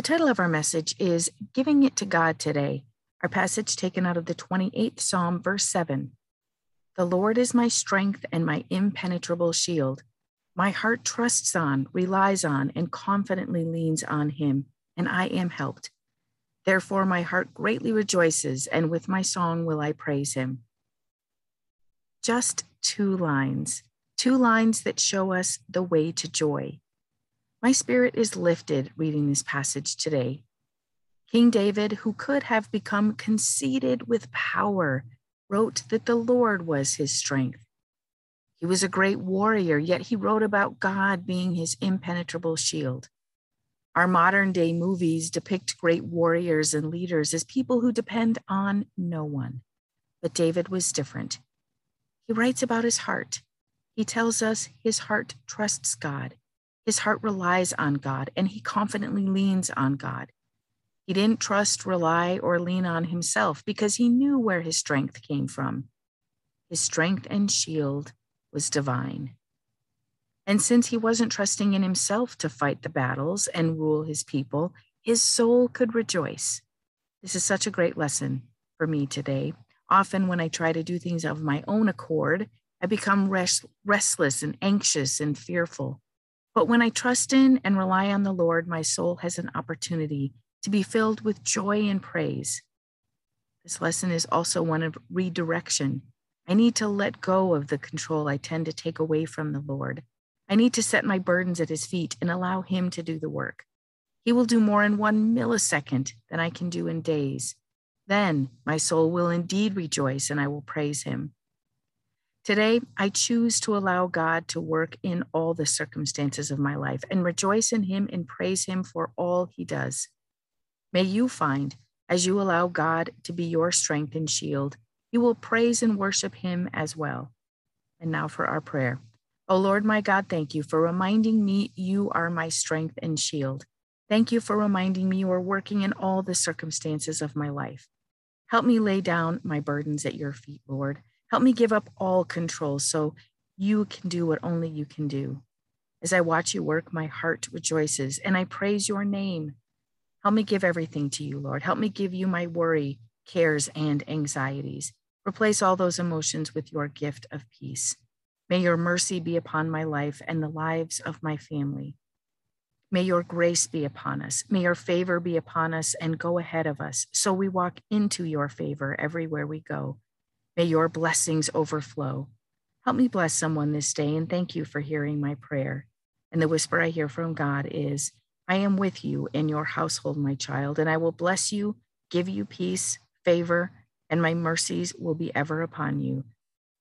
The title of our message is Giving It to God Today. Our passage taken out of the 28th Psalm, verse 7. The Lord is my strength and my impenetrable shield. My heart trusts on, relies on, and confidently leans on him, and I am helped. Therefore, my heart greatly rejoices, and with my song will I praise him. Just two lines, two lines that show us the way to joy. My spirit is lifted reading this passage today. King David, who could have become conceited with power, wrote that the Lord was his strength. He was a great warrior, yet he wrote about God being his impenetrable shield. Our modern day movies depict great warriors and leaders as people who depend on no one. But David was different. He writes about his heart. He tells us his heart trusts God. His heart relies on God and he confidently leans on God. He didn't trust, rely, or lean on himself because he knew where his strength came from. His strength and shield was divine. And since he wasn't trusting in himself to fight the battles and rule his people, his soul could rejoice. This is such a great lesson for me today. Often, when I try to do things of my own accord, I become rest- restless and anxious and fearful. But when I trust in and rely on the Lord, my soul has an opportunity to be filled with joy and praise. This lesson is also one of redirection. I need to let go of the control I tend to take away from the Lord. I need to set my burdens at his feet and allow him to do the work. He will do more in one millisecond than I can do in days. Then my soul will indeed rejoice and I will praise him. Today, I choose to allow God to work in all the circumstances of my life and rejoice in Him and praise Him for all He does. May you find, as you allow God to be your strength and shield, you will praise and worship Him as well. And now for our prayer. O oh Lord my God, thank you for reminding me you are my strength and shield. Thank you for reminding me you are working in all the circumstances of my life. Help me lay down my burdens at your feet, Lord. Help me give up all control so you can do what only you can do. As I watch you work, my heart rejoices and I praise your name. Help me give everything to you, Lord. Help me give you my worry, cares, and anxieties. Replace all those emotions with your gift of peace. May your mercy be upon my life and the lives of my family. May your grace be upon us. May your favor be upon us and go ahead of us so we walk into your favor everywhere we go. May your blessings overflow. Help me bless someone this day and thank you for hearing my prayer. And the whisper I hear from God is I am with you in your household, my child, and I will bless you, give you peace, favor, and my mercies will be ever upon you.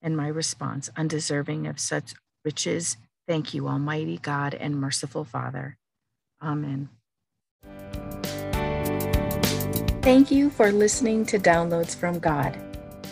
And my response, undeserving of such riches, thank you, Almighty God and merciful Father. Amen. Thank you for listening to Downloads from God.